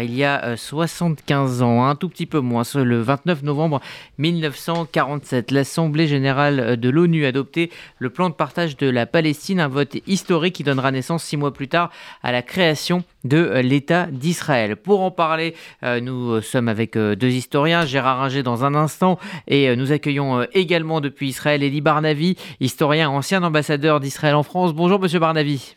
Il y a 75 ans, un tout petit peu moins, le 29 novembre 1947, l'Assemblée générale de l'ONU a adopté le plan de partage de la Palestine, un vote historique qui donnera naissance six mois plus tard à la création de l'État d'Israël. Pour en parler, nous sommes avec deux historiens, Gérard Ringer dans un instant, et nous accueillons également depuis Israël Elie Barnavi, historien, ancien ambassadeur d'Israël en France. Bonjour Monsieur Barnavi.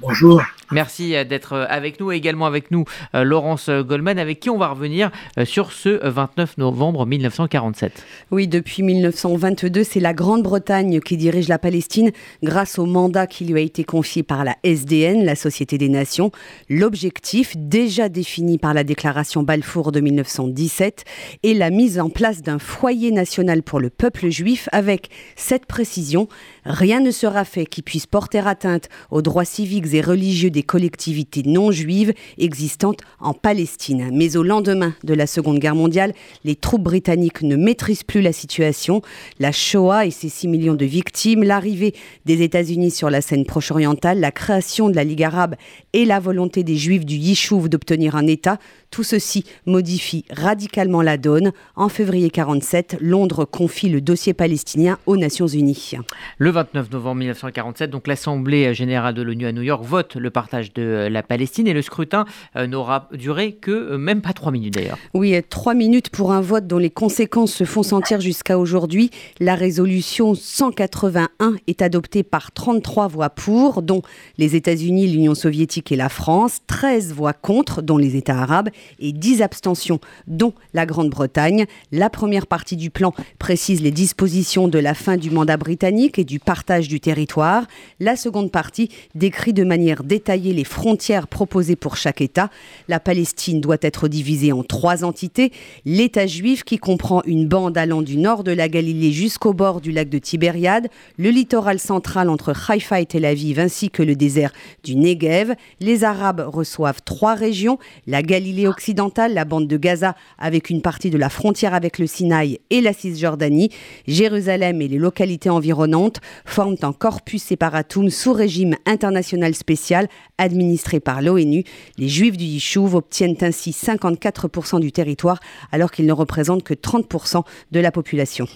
Bonjour. Merci euh, d'être euh, avec nous et également avec nous euh, Laurence Goldman avec qui on va revenir sur ce 29 novembre 1947. Oui, depuis 1922, c'est la Grande-Bretagne qui dirige la Palestine grâce au mandat qui lui a été confié par la SDN, la Société des Nations. L'objectif, déjà défini par la déclaration Balfour de 1917, est la mise en place d'un foyer national pour le peuple juif avec cette précision, rien ne sera fait qui puisse porter atteinte aux droits et religieux des collectivités non juives existantes en Palestine. Mais au lendemain de la Seconde Guerre mondiale, les troupes britanniques ne maîtrisent plus la situation. La Shoah et ses 6 millions de victimes, l'arrivée des États-Unis sur la scène proche-orientale, la création de la Ligue arabe et la volonté des Juifs du Yishuv d'obtenir un État tout ceci modifie radicalement la donne. En février 47, Londres confie le dossier palestinien aux Nations Unies. Le 29 novembre 1947, donc l'Assemblée générale de l'ONU à New York vote le partage de la Palestine et le scrutin euh, n'aura duré que euh, même pas trois minutes d'ailleurs. Oui, trois minutes pour un vote dont les conséquences se font sentir jusqu'à aujourd'hui. La résolution 181 est adoptée par 33 voix pour, dont les États-Unis, l'Union soviétique et la France, 13 voix contre, dont les États arabes et 10 abstentions, dont la Grande-Bretagne. La première partie du plan précise les dispositions de la fin du mandat britannique et du partage du territoire. La seconde partie décrit de manière détaillée les frontières proposées pour chaque État. La Palestine doit être divisée en trois entités. L'État juif qui comprend une bande allant du nord de la Galilée jusqu'au bord du lac de Tibériade, le littoral central entre Haïfa et Tel Aviv ainsi que le désert du Negev. Les Arabes reçoivent trois régions, la Galilée occidentale, la bande de Gaza avec une partie de la frontière avec le Sinaï et la Cisjordanie, Jérusalem et les localités environnantes forment un corpus separatum sous régime international spécial administré par l'ONU. Les Juifs du Yishuv obtiennent ainsi 54% du territoire alors qu'ils ne représentent que 30% de la population.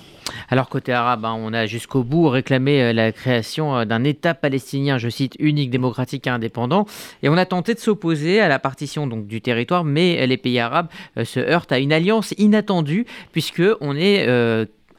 Alors côté arabe, hein, on a jusqu'au bout réclamé euh, la création euh, d'un État palestinien, je cite, unique, démocratique et indépendant. Et on a tenté de s'opposer à la partition donc, du territoire, mais les pays arabes euh, se heurtent à une alliance inattendue, puisque on est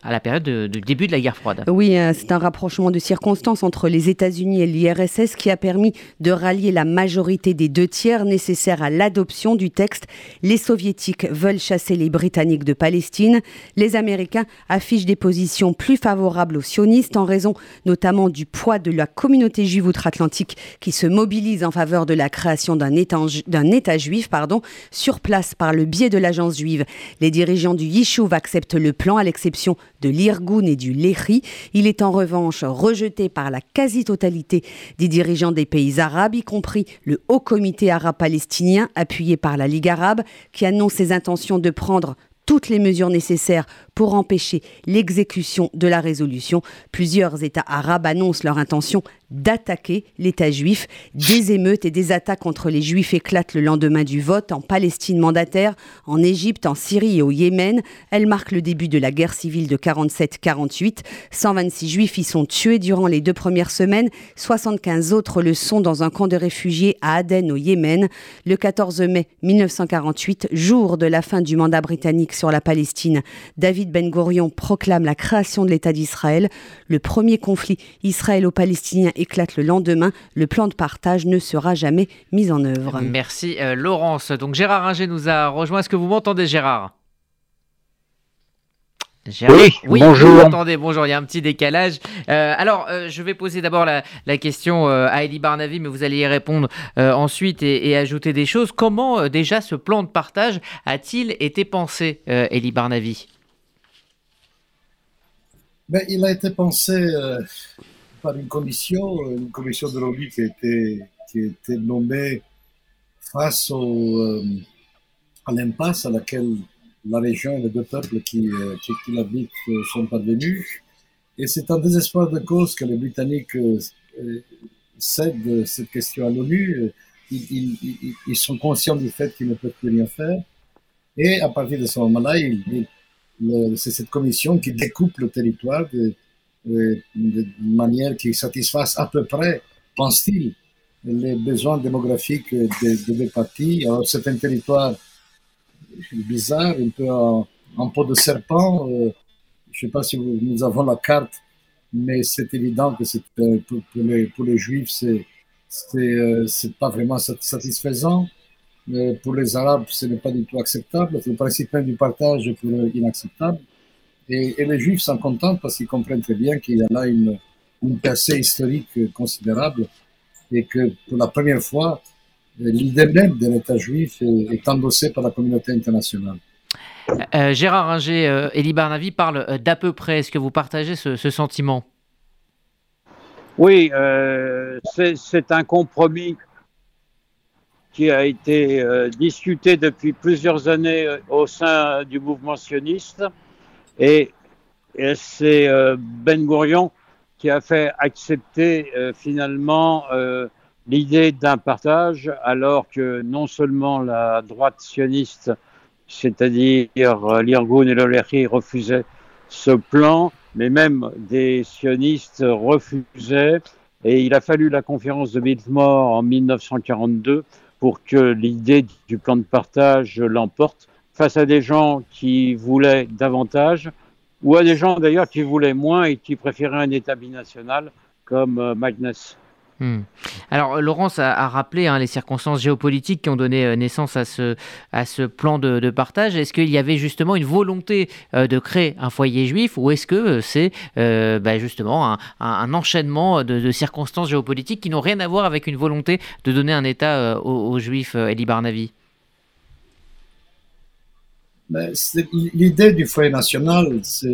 à la période de, début de la guerre froide. Oui, euh, c'est un rapprochement de circonstances entre les États-Unis et l'IRSS qui a permis de rallier la majorité des deux tiers nécessaires à l'adoption du texte. Les soviétiques veulent chasser les Britanniques de Palestine. Les Américains affichent des positions plus favorables aux sionistes en raison notamment du poids de la communauté juive outre-Atlantique qui se mobilise en faveur de la création d'un État, d'un État juif pardon, sur place par le biais de l'agence juive. Les dirigeants du Yishuv acceptent le plan à l'exception de l'Irgun et du Lehi. Il est en revanche rejeté par la quasi-totalité des dirigeants des pays arabes, y compris le Haut Comité arabe palestinien appuyé par la Ligue arabe, qui annonce ses intentions de prendre toutes les mesures nécessaires pour empêcher l'exécution de la résolution. Plusieurs États arabes annoncent leur intention d'attaquer l'État juif. Des émeutes et des attaques contre les juifs éclatent le lendemain du vote en Palestine mandataire, en Égypte, en Syrie et au Yémen. Elle marque le début de la guerre civile de 47-48. 126 juifs y sont tués durant les deux premières semaines. 75 autres le sont dans un camp de réfugiés à Aden au Yémen. Le 14 mai 1948, jour de la fin du mandat britannique sur la Palestine, David Ben Gurion proclame la création de l'État d'Israël. Le premier conflit israélo-palestinien éclate le lendemain. Le plan de partage ne sera jamais mis en œuvre. Merci euh, Laurence. Donc Gérard Ringer nous a rejoint. Est-ce que vous m'entendez Gérard? Oui, bonjour. Attendez, bonjour, il y a un petit décalage. Euh, alors, euh, je vais poser d'abord la, question à Elie Barnavi, mais vous allez y répondre ensuite et, ajouter des choses. Comment déjà ce plan de partage a-t-il été pensé, Elie Barnavi? Ben, Il a été pensé par une commission, une commission de l'ONU qui, était, qui était nommée face euh, à l'impasse à laquelle la région et les deux peuples qui, euh, qui, qui l'habitent euh, sont parvenus. Et c'est en désespoir de cause que les Britanniques cèdent cette question à l'ONU. ils, sont conscients du fait qu'ils ne peuvent plus rien faire. Et à partir de ce moment-là, c'est cette commission qui découpe le territoire manière qui satisfasse à peu près, pense-t-il, les besoins démographiques des deux parties. Alors, c'est un territoire bizarre, un peu en, peau de serpent. Euh, je ne sais pas si nous avons la carte, mais c'est évident que euh, pour, les, Juifs, c'est euh, c'est pas vraiment satisfaisant. Mais pour les Arabes, ce n'est pas du tout acceptable. Le principe même du partage est inacceptable. Et, et les Juifs sont contents parce qu'ils comprennent très bien qu'il y a là une, une percée historique considérable et que pour la première fois, l'idée même de l'État juif est, est endossée par la communauté internationale. Euh, Gérard Ringer euh, et Barnavi parlent euh, d'à peu près. Est-ce que vous partagez ce, sentiment? Oui, c'est un compromis qui a été discuté depuis plusieurs années au sein du mouvement sioniste. Et, c'est Ben Gourion qui a fait accepter finalement l'idée d'un partage, alors que non seulement la droite sioniste c'est-à-dire euh, l'Irgun et l'Olechi refusaient ce plan, mais même des sionistes refusaient. Et il a fallu la conférence de Biltmore en 1942 pour que l'idée du plan de partage l'emporte face à des gens qui voulaient davantage, ou à des gens d'ailleurs qui voulaient moins et qui préféraient un État binational comme euh, Magnus. Hmm. Alors, Laurence a, rappelé hein, les circonstances géopolitiques qui ont donné euh, naissance à ce, plan de, partage. Est-ce qu'il y avait justement une volonté euh, de créer un foyer juif ou est-ce que euh, c'est bah, justement un, enchaînement de, circonstances géopolitiques qui n'ont rien à voir avec une volonté de donner un État aux, Juifs, Eli Barnavi? L'idée du foyer national, c'est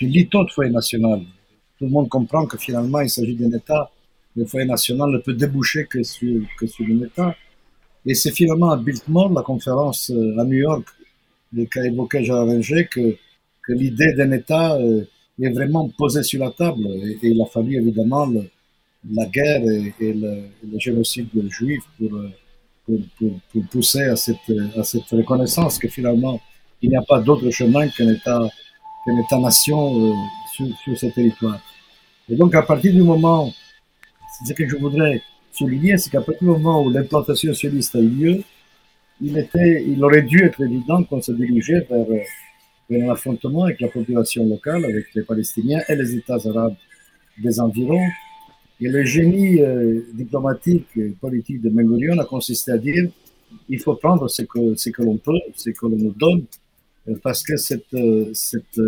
une litho de foyer national tout le monde comprend que finalement, il s'agit d'un État. Le foyer national ne peut déboucher que sur, que sur un État. Et c'est finalement à Biltmore, la conférence euh, à New York, qu'a évoqué Gérard Ringer, que, que l'idée d'un État euh, est vraiment posée sur la table. Et, il a fallu évidemment la guerre et, le, génocide juif pour, pour, pousser à cette, à cette reconnaissance que finalement, il n'y a pas d'autre chemin qu'un État, qu'un État-nation euh, sur, sur ce territoire. Et donc, à partir du moment, ce que je voudrais souligner, c'est qu'à partir du moment où l'implantation sioniste a eu lieu, il, était, il aurait dû être évident qu'on se dirigeait vers, vers, un affrontement avec la population locale, avec les Palestiniens et les États arabes des environs. Et le génie euh, diplomatique et politique de Ben a consisté à dire il faut prendre ce que, ce que l'on peut, ce que l'on nous donne, euh, parce que cette, euh, cette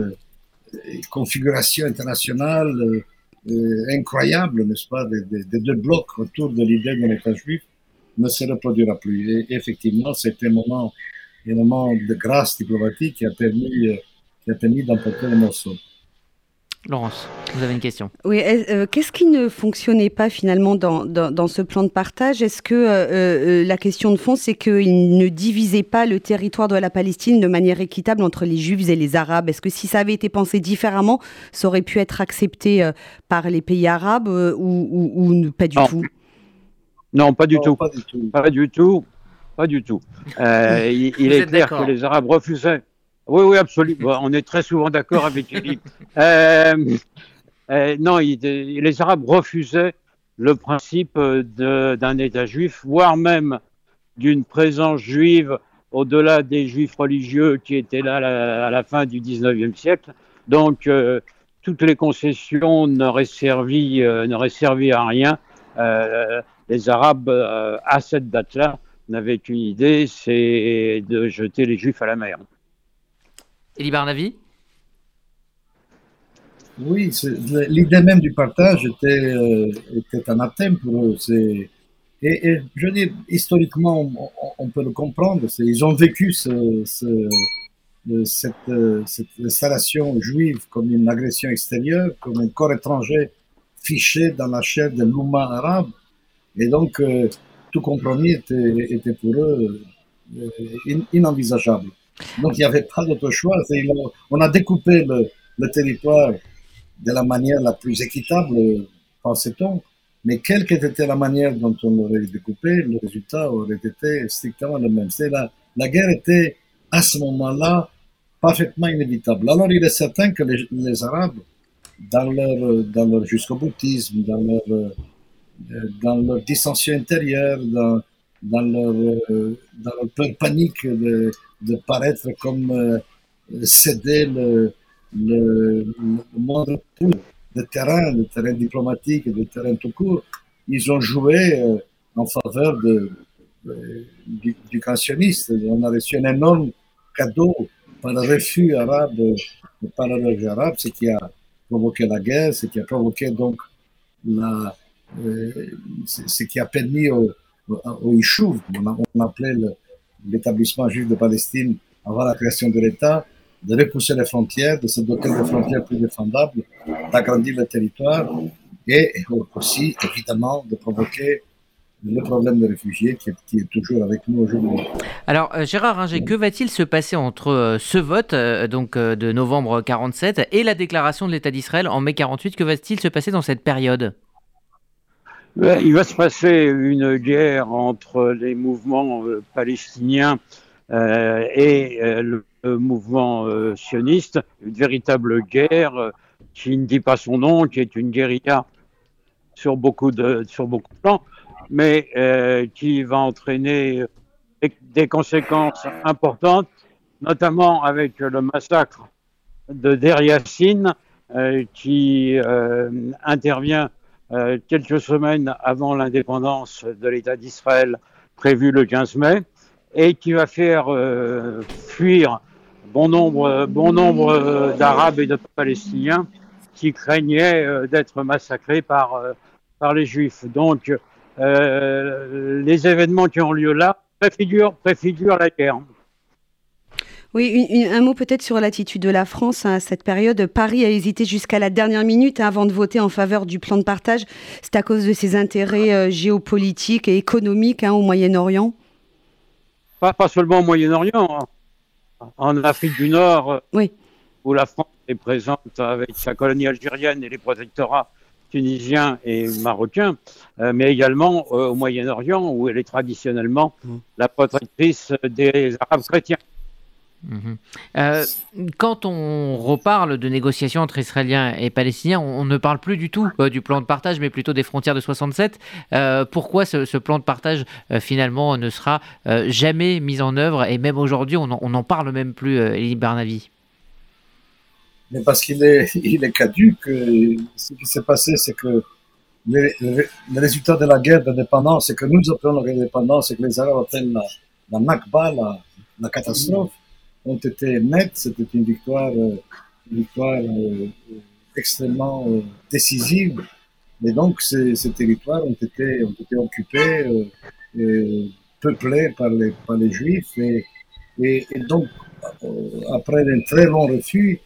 configuration internationale euh, incroyable, n'est-ce pas, des, deux blocs autour de l'idée d'un État juif ne se reproduira plus. Et effectivement, c'était un moment, un moment de grâce diplomatique qui a permis, qui a permis d'emporter le morceau. Laurence, vous avez une question. Oui, euh, qu'est-ce qui ne fonctionnait pas finalement dans, dans, ce plan de partage? Est-ce que euh, euh, la question de fond, c'est qu'il ne divisait pas le territoire de la Palestine de manière équitable entre les Juifs et les Arabes? Est-ce que si ça avait été pensé différemment, ça aurait pu être accepté par les pays arabes ou, ou, pas du tout? Non, pas du, tout. pas du tout. Pas du tout. Pas du tout. il est clair que les Arabes refusaient oui, oui, absolument. on est très souvent d'accord avec lui. Euh, euh, non, les Arabes refusaient le principe d'un État juif, voire même d'une présence juive au-delà des juifs religieux qui étaient là à la, fin du 19e siècle. Donc, euh, toutes les concessions n'auraient servi, servi à rien. les Arabes, à cette date-là, n'avaient qu'une idée, c'est de jeter les juifs à la mer. Elie Barnavi Oui, l'idée même du partage était, euh, était anathème pour eux. Et, je veux dire, historiquement, on, peut le comprendre. Ils ont vécu ce, cette, cette, installation juive comme une agression extérieure, comme un corps étranger fiché dans la chair de l'Ouma arabe. Et donc, euh, tout compromis était, pour eux euh, inenvisageable. Donc il n'y avait pas d'autre choix. On a découpé le, territoire de la manière la plus équitable, pensait-on. mais quelle qu'ait été la manière dont on l'aurait découpé, le résultat aurait été strictement le même. La, la guerre était à ce moment-là parfaitement inévitable. Alors il est certain que les, Arabes, dans leur, dans leur jusqu'au boutisme, dans leur, euh, dans leur dissension intérieure, dans, dans, leur, euh, dans leur peur panique de, de paraître comme euh, céder le, le, le monde de terrain, de terrain diplomatique, de terrain tout court, ils ont joué euh, en faveur de, de, du, du. On a reçu un énorme cadeau par le refus arabe, par le refus arabe, ce qui a provoqué la guerre, ce qui a provoqué donc la, euh, ce qui a permis au, au, au on, appelait l'établissement juif de Palestine avant la création de l'État, de repousser les frontières, de se doter de frontières plus défendables, d'agrandir le territoire et aussi, évidemment, de provoquer le problème des réfugiés qui est, toujours avec nous aujourd'hui. Alors, euh, Gérard Ringer, que va-t-il se passer entre euh, ce vote euh, donc de novembre 47 et la déclaration de l'État d'Israël en mai 48 Que va-t-il se passer dans cette période? Il va se passer une guerre entre les mouvements euh, palestiniens euh, et euh, le, mouvement sioniste, une véritable guerre qui ne dit pas son nom, qui est une guérilla sur beaucoup de, sur beaucoup de plans, mais qui va entraîner des, conséquences importantes, notamment avec le massacre de Der Yassin, euh, qui intervient euh, quelques semaines avant l'indépendance de l'État d'Israël prévue le 15 mai et qui va faire euh, fuir bon nombre, bon nombre d'Arabes et de Palestiniens qui craignaient euh, d'être massacrés par, euh, par les Juifs. Donc, euh, les événements qui ont lieu là préfigurent, préfigurent la guerre. Oui, une, une, un mot peut-être sur l'attitude de la France à cette période. Paris a hésité jusqu'à la dernière minute avant de voter en faveur du plan de partage. C'est à cause de ses intérêts euh, géopolitiques et économiques hein, au Moyen-Orient Pas, pas seulement au Moyen-Orient, hein. en Afrique du Nord, Oui. où la France est présente avec sa colonie algérienne et les protectorats tunisiens et marocains, euh, mais également euh, au Moyen-Orient, où elle est traditionnellement Mm. la protectrice des Arabes chrétiens. Mhm. Euh, quand on reparle de négociations entre Israéliens et Palestiniens, on, ne parle plus du tout euh, du plan de partage, mais plutôt des frontières de 67. Euh, pourquoi ce, plan de partage euh, finalement ne sera jamais mis en œuvre et même aujourd'hui on n'en parle même plus, Elie Barnavi? Mais parce qu'il est, caduque, ce qui s'est passé, c'est que le, résultat de la guerre d'indépendance, c'est que nous appelons d'indépendance, c'est que les Arabes appellent la, Nakba, la catastrophe, ont été nettes. C'était une victoire, euh, une victoire euh, extrêmement euh, décisive. Et donc, ces, territoires ont été, occupés, peuplés par les, Juifs. Et, donc, après un très long refus,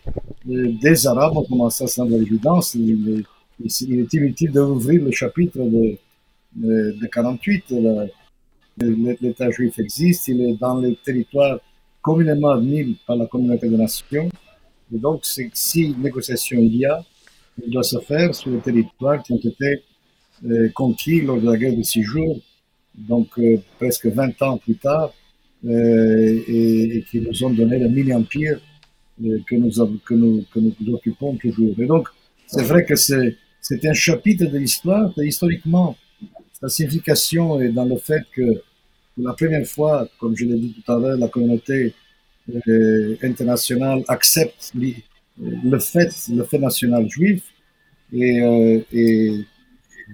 des Arabes ont commencé à s'en l'évidence. Il, il, est inutile d'ouvrir le chapitre de, de, de 48. La- le- L'État juif existe, il est dans les territoires communément admis par la communauté des nations. Et donc, si négociation il y a, il doit se faire sur les territoires qui ont été euh, conquis lors de la guerre de six jours, donc euh, presque 20 ans plus tard, euh, et, qui nous ont donné le mini-empire que, nous, que, nous, occupons toujours. Et donc, c'est vrai que c'est un chapitre de l'histoire, historiquement, sa signification est dans le fait que la première fois, comme je l'ai dit tout à l'heure, la communauté euh, internationale accepte li- le fait, le fait national juif et, euh, et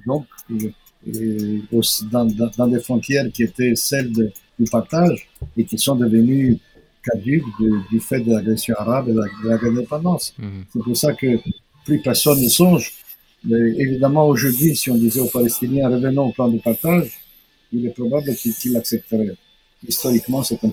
donc et- et aussi dans, dans, dans des frontières qui étaient celles de- du partage et qui sont devenues caduques du, du fait de l'agression arabe et de la, de la. Mhm. C'est pour ça que plus personne ne songe. Mais évidemment, aujourd'hui, si on disait aux Palestiniens revenons au plan de partage, il est probable qu'ils l'accepteraient. Historiquement, c'est un.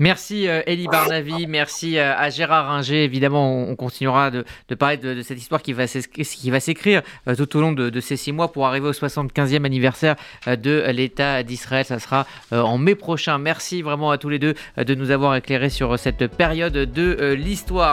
Merci euh, Elie Barnavi, merci euh, à Gérard Ringer. Évidemment, on, on continuera de, parler de, cette histoire qui va s'écrire euh, tout au long de, de ces six mois pour arriver au 75e anniversaire de l'État d'Israël. Ça sera en mai prochain. Merci vraiment à tous les deux de nous avoir éclairés sur cette période de l'histoire.